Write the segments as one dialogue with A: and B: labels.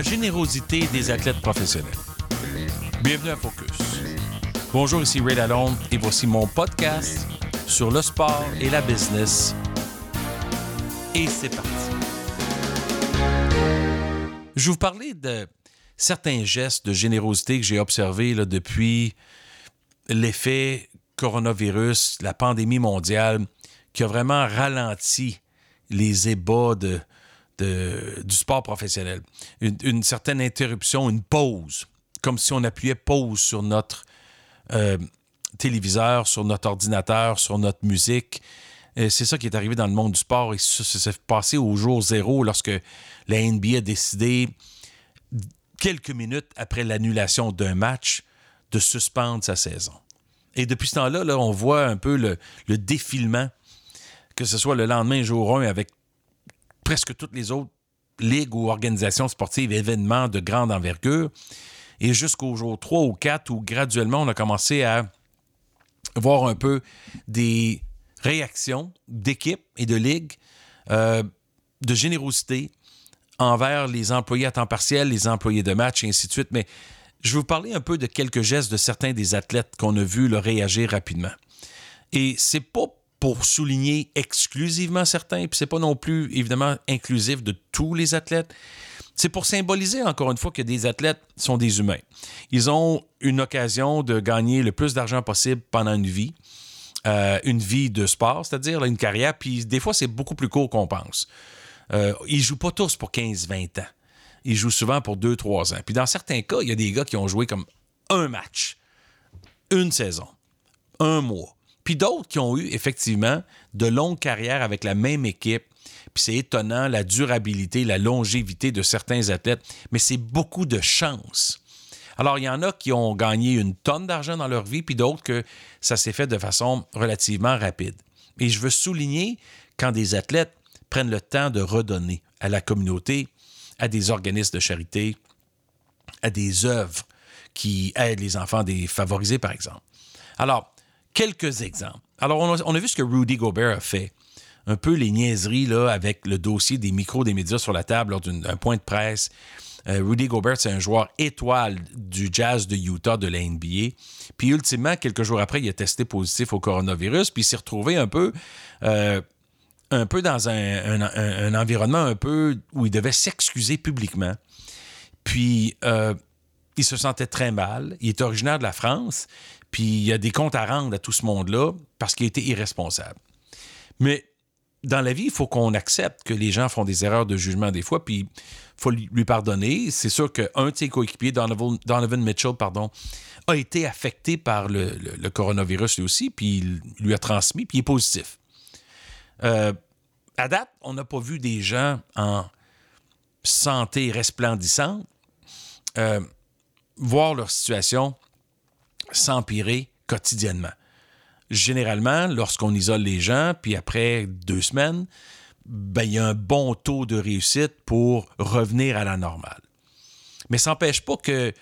A: la générosité des athlètes professionnels. Bienvenue à Focus. Bonjour, ici Ray Lalonde et voici mon podcast sur le sport et la business. Et c'est parti. Je vais vous parler de certains gestes de générosité que j'ai observés depuis l'effet coronavirus, la pandémie mondiale, qui a vraiment ralenti les ébats de, du sport professionnel. Une, certaine interruption, une pause, comme si on appuyait pause sur notre euh, téléviseur, sur notre ordinateur, sur notre musique. C'est ça qui est arrivé dans le monde du sport et ça, s'est passé au jour zéro lorsque la NBA a décidé, quelques minutes après l'annulation d'un match, de suspendre sa saison. Et depuis ce temps-là, là, on voit un peu le, le défilement, que ce soit le lendemain, jour 1, avec presque toutes les autres ligues ou organisations sportives, événements de grande envergure. Et jusqu'au jour 3 ou 4, où graduellement, on a commencé à voir un peu des réactions d'équipes et de ligues euh, de générosité envers les employés à temps partiel, les employés de match, et ainsi de suite. Mais je vais vous parler un peu de quelques gestes de certains des athlètes qu'on a vu le réagir rapidement. Et c'est pas pour souligner exclusivement certains, puis c'est pas non plus évidemment inclusif de tous les athlètes. C'est pour symboliser encore une fois que des athlètes sont des humains. Ils ont une occasion de gagner le plus d'argent possible pendant une vie, euh, une vie de sport, c'est-à-dire une carrière, puis des fois c'est beaucoup plus court qu'on pense. Euh, ils jouent pas tous pour 15-20 ans. Ils jouent souvent pour 2-3 ans. Puis dans certains cas, il y a des gars qui ont joué comme un match, une saison, un mois puis d'autres qui ont eu effectivement de longues carrières avec la même équipe. Puis c'est étonnant la durabilité, la longévité de certains athlètes, mais c'est beaucoup de chance. Alors, il y en a qui ont gagné une tonne d'argent dans leur vie, puis d'autres que ça s'est fait de façon relativement rapide. Et je veux souligner quand des athlètes prennent le temps de redonner à la communauté, à des organismes de charité, à des œuvres qui aident les enfants défavorisés, par exemple. Alors, quelques exemples. Alors, on a, vu ce que Rudy Gobert a fait. Un peu les niaiseries là, avec le dossier des micros des médias sur la table lors d'un point de presse. Euh, Rudy Gobert, c'est un joueur étoile du Jazz de Utah de la NBA. Puis ultimement, quelques jours après, il a testé positif au coronavirus, puis il s'est retrouvé un peu, euh, un peu dans un, environnement un peu où il devait s'excuser publiquement. Puis euh, il se sentait très mal. Il est originaire de la France. Puis il y a des comptes à rendre à tout ce monde-là parce qu'il a été irresponsable. Mais dans la vie, il faut qu'on accepte que les gens font des erreurs de jugement des fois, puis il faut lui pardonner. C'est sûr qu'un de ses coéquipiers, Donovan, Mitchell, pardon, a été affecté par le, coronavirus lui aussi, puis il lui a transmis, puis il est positif. Euh, à date, on n'a pas vu des gens en santé resplendissante euh, voir leur situation s'empirer quotidiennement. Généralement, lorsqu'on isole les gens, puis après deux semaines, ben, il y a un bon taux de réussite pour revenir à la normale. Mais ça n'empêche pas que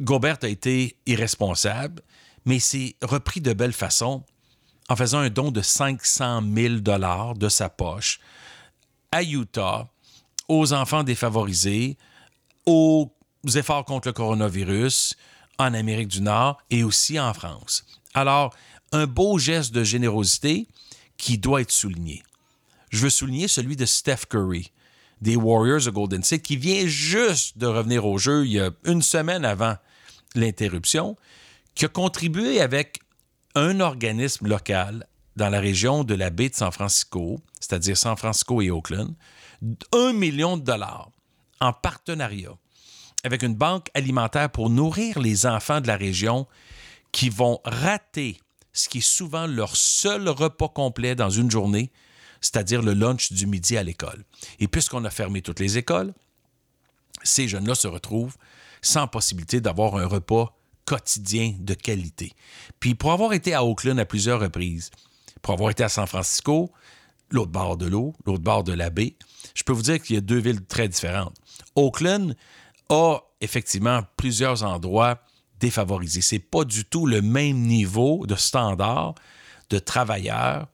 A: Gobert a été irresponsable, mais s'est repris de belle façon en faisant un don de 500 000 dollars de sa poche à Utah, aux enfants défavorisés, aux efforts contre le coronavirus, en Amérique du Nord et aussi en France. Alors, un beau geste de générosité qui doit être souligné. Je veux souligner celui de Steph Curry, des Warriors de Golden State, qui vient juste de revenir au jeu il y a une semaine avant l'interruption, qui a contribué avec un organisme local dans la région de la baie de San Francisco, c'est-à-dire San Francisco et Oakland, un million de dollars en partenariat avec une banque alimentaire pour nourrir les enfants de la région qui vont rater ce qui est souvent leur seul repas complet dans une journée, c'est-à-dire le lunch du midi à l'école. Et puisqu'on a fermé toutes les écoles, ces jeunes-là se retrouvent sans possibilité d'avoir un repas quotidien de qualité. Puis pour avoir été à Oakland à plusieurs reprises, pour avoir été à San Francisco, l'autre bord de l'eau, l'autre bord de la baie, je peux vous dire qu'il y a deux villes très différentes. Oakland, a effectivement plusieurs endroits défavorisés. C'est pas du tout le même niveau de standard de travailleurs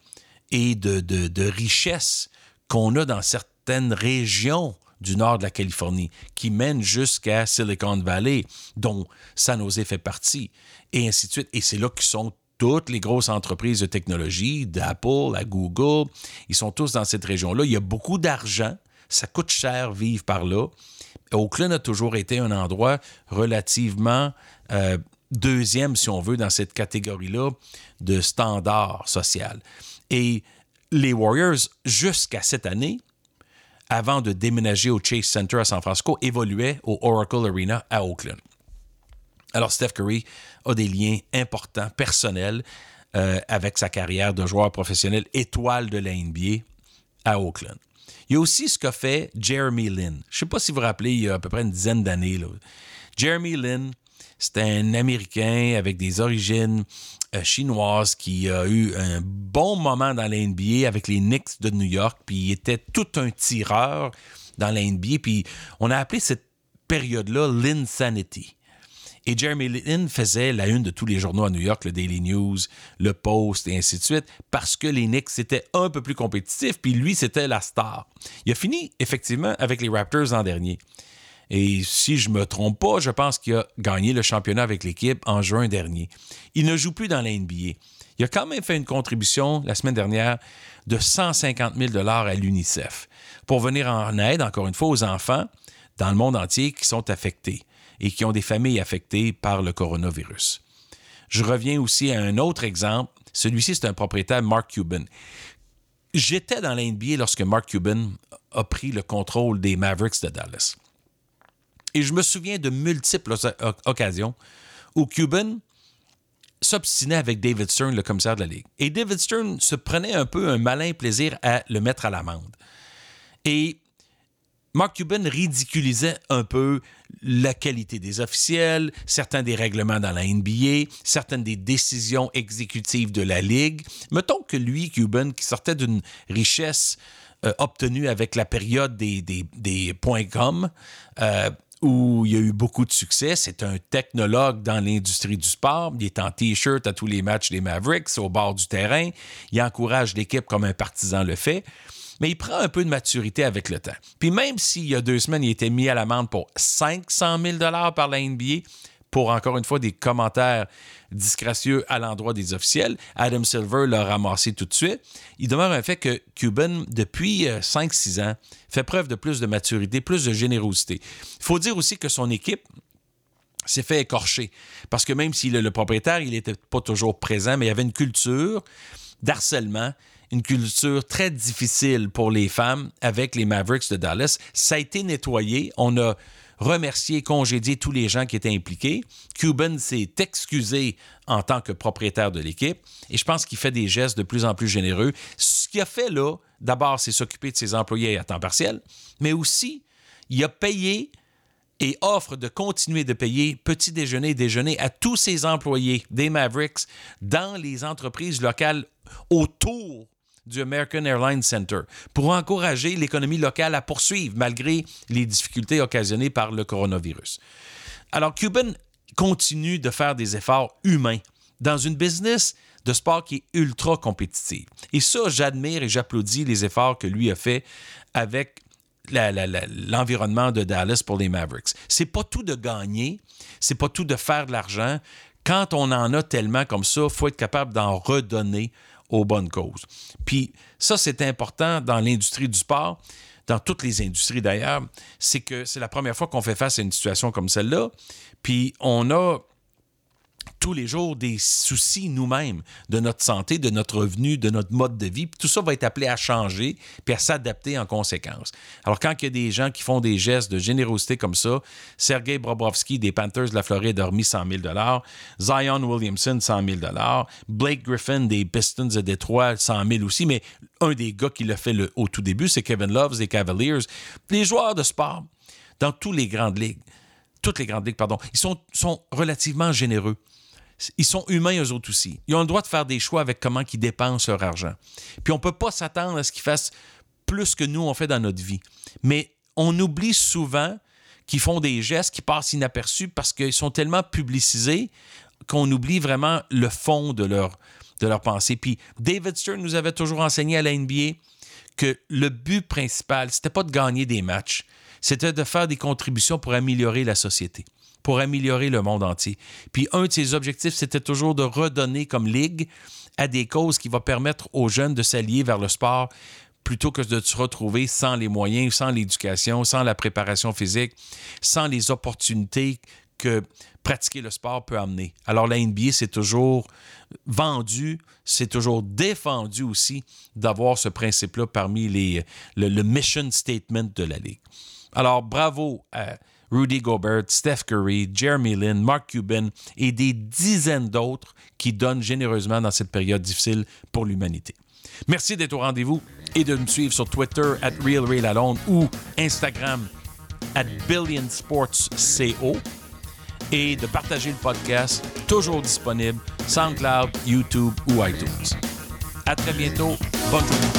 A: et de, de, richesse qu'on a dans certaines régions du nord de la Californie, qui mène jusqu'à Silicon Valley, dont San Jose fait partie, et ainsi de suite. Et c'est là que sont toutes les grosses entreprises de technologie, d'Apple à Google. Ils sont tous dans cette région-là. Il y a beaucoup d'argent. Ça coûte cher vivre par là. Oakland a toujours été un endroit relativement euh, deuxième, si on veut, dans cette catégorie-là de standard social. Et les Warriors, jusqu'à cette année, avant de déménager au Chase Center à San Francisco, évoluaient au Oracle Arena à Oakland. Alors, Steph Curry a des liens importants, personnels, euh, avec sa carrière de joueur professionnel étoile de la NBA à Oakland. Il y a aussi ce qu'a fait Jeremy Lin. Je ne sais pas si vous vous rappelez, il y a à peu près une dizaine d'années. Jeremy Lin, c'est un Américain avec des origines euh, chinoises qui a eu un bon moment dans la NBA avec les Knicks de New York, puis il était tout un tireur dans la NBA, puis on a appelé cette période-là l'insanity. Et Jeremy Lin faisait la une de tous les journaux à New York, le Daily News, le Post et ainsi de suite, parce que les Knicks étaient un peu plus compétitifs, puis lui, c'était la star. Il a fini effectivement avec les Raptors l'an dernier. Et si je ne me trompe pas, je pense qu'il a gagné le championnat avec l'équipe en juin dernier. Il ne joue plus dans la NBA. Il a quand même fait une contribution la semaine dernière de 150 000 à l'UNICEF pour venir en aide, encore une fois, aux enfants dans le monde entier qui sont affectés et qui ont des familles affectées par le coronavirus. Je reviens aussi à un autre exemple. Celui-ci, c'est un propriétaire, Mark Cuban. J'étais dans l'NBA lorsque Mark Cuban a pris le contrôle des Mavericks de Dallas. Et je me souviens de multiples occasions où Cuban s'obstinait avec David Stern, le commissaire de la Ligue. Et David Stern se prenait un peu un malin plaisir à le mettre à l'amende. Et Mark Cuban ridiculisait un peu la qualité des officiels, certains des règlements dans la NBA, certaines des décisions exécutives de la Ligue. Mettons que lui, Cuban, qui sortait d'une richesse euh, obtenue avec la période des, des, points com, euh, où il y a eu beaucoup de succès. C'est un technologue dans l'industrie du sport. Il est en T-shirt à tous les matchs des Mavericks, au bord du terrain. Il encourage l'équipe comme un partisan le fait mais il prend un peu de maturité avec le temps. Puis même s'il y a deux semaines, il était mis à l'amende pour 500 000 par la NBA, pour encore une fois des commentaires disgracieux à l'endroit des officiels. Adam Silver l'a ramassé tout de suite. Il demeure un fait que Cuban, depuis 5-6 euh, ans, fait preuve de plus de maturité, plus de générosité. Il faut dire aussi que son équipe, s'est fait écorcher. Parce que même s'il est le propriétaire, il n'était pas toujours présent, mais il y avait une culture d'harcèlement une culture très difficile pour les femmes avec les Mavericks de Dallas. Ça a été nettoyé. On a remercié congédié tous les gens qui étaient impliqués. Cuban s'est excusé en tant que propriétaire de l'équipe et je pense qu'il fait des gestes de plus en plus généreux. Ce qu'il a fait là, d'abord, c'est s'occuper de ses employés à temps partiel, mais aussi, il a payé et offre de continuer de payer petit déjeuner déjeuner à tous ses employés des Mavericks dans les entreprises locales autour du American Airlines Center pour encourager l'économie locale à poursuivre malgré les difficultés occasionnées par le coronavirus. Alors, Cuban continue de faire des efforts humains dans une business de sport qui est ultra compétitive. Et ça, j'admire et j'applaudis les efforts que lui a fait avec l'environnement de Dallas pour les Mavericks. C'est pas tout de gagner, c'est pas tout de faire de l'argent. Quand on en a tellement comme ça, il faut être capable d'en redonner aux bonnes causes. Puis ça, c'est important dans l'industrie du sport, dans toutes les industries d'ailleurs, c'est que c'est la première fois qu'on fait face à une situation comme celle-là. Puis on a tous les jours des soucis nous-mêmes de notre santé, de notre revenu, de notre mode de vie. Tout ça va être appelé à changer puis à s'adapter en conséquence. Alors, quand il y a des gens qui font des gestes de générosité comme ça, Sergei Bobrovsky des Panthers de la Floride a remis 100 000 Zion Williamson, 100 000 Blake Griffin des Pistons de Détroit, 100 000 aussi. Mais un des gars qui l'a fait au tout début, c'est Kevin Loves des Cavaliers. Les joueurs de sport, dans toutes les grandes ligues, toutes les grandes ligues, pardon, ils sont, sont relativement généreux ils sont humains eux autres aussi. Ils ont le droit de faire des choix avec comment ils dépensent leur argent. Puis on ne peut pas s'attendre à ce qu'ils fassent plus que nous on fait dans notre vie. Mais on oublie souvent qu'ils font des gestes qui passent inaperçus parce qu'ils sont tellement publicisés qu'on oublie vraiment le fond de leur, de leur pensée. Puis David Stern nous avait toujours enseigné à la NBA que le but principal, c'était pas de gagner des matchs, c'était de faire des contributions pour améliorer la société, pour améliorer le monde entier. Puis un de ses objectifs, c'était toujours de redonner comme ligue à des causes qui vont permettre aux jeunes de s'allier vers le sport plutôt que de se retrouver sans les moyens, sans l'éducation, sans la préparation physique, sans les opportunités que pratiquer le sport peut amener. Alors la NBA, c'est toujours vendu, c'est toujours défendu aussi d'avoir ce principe-là parmi les, le, mission statement de la Ligue. Alors bravo à Rudy Gobert, Steph Curry, Jeremy Lin, Mark Cuban et des dizaines d'autres qui donnent généreusement dans cette période difficile pour l'humanité. Merci d'être au rendez-vous et de me suivre sur Twitter at RealRealAlone ou Instagram at BillionSportsCO et de partager le podcast, toujours disponible, SoundCloud, YouTube ou iTunes. À très bientôt. Bonne journée.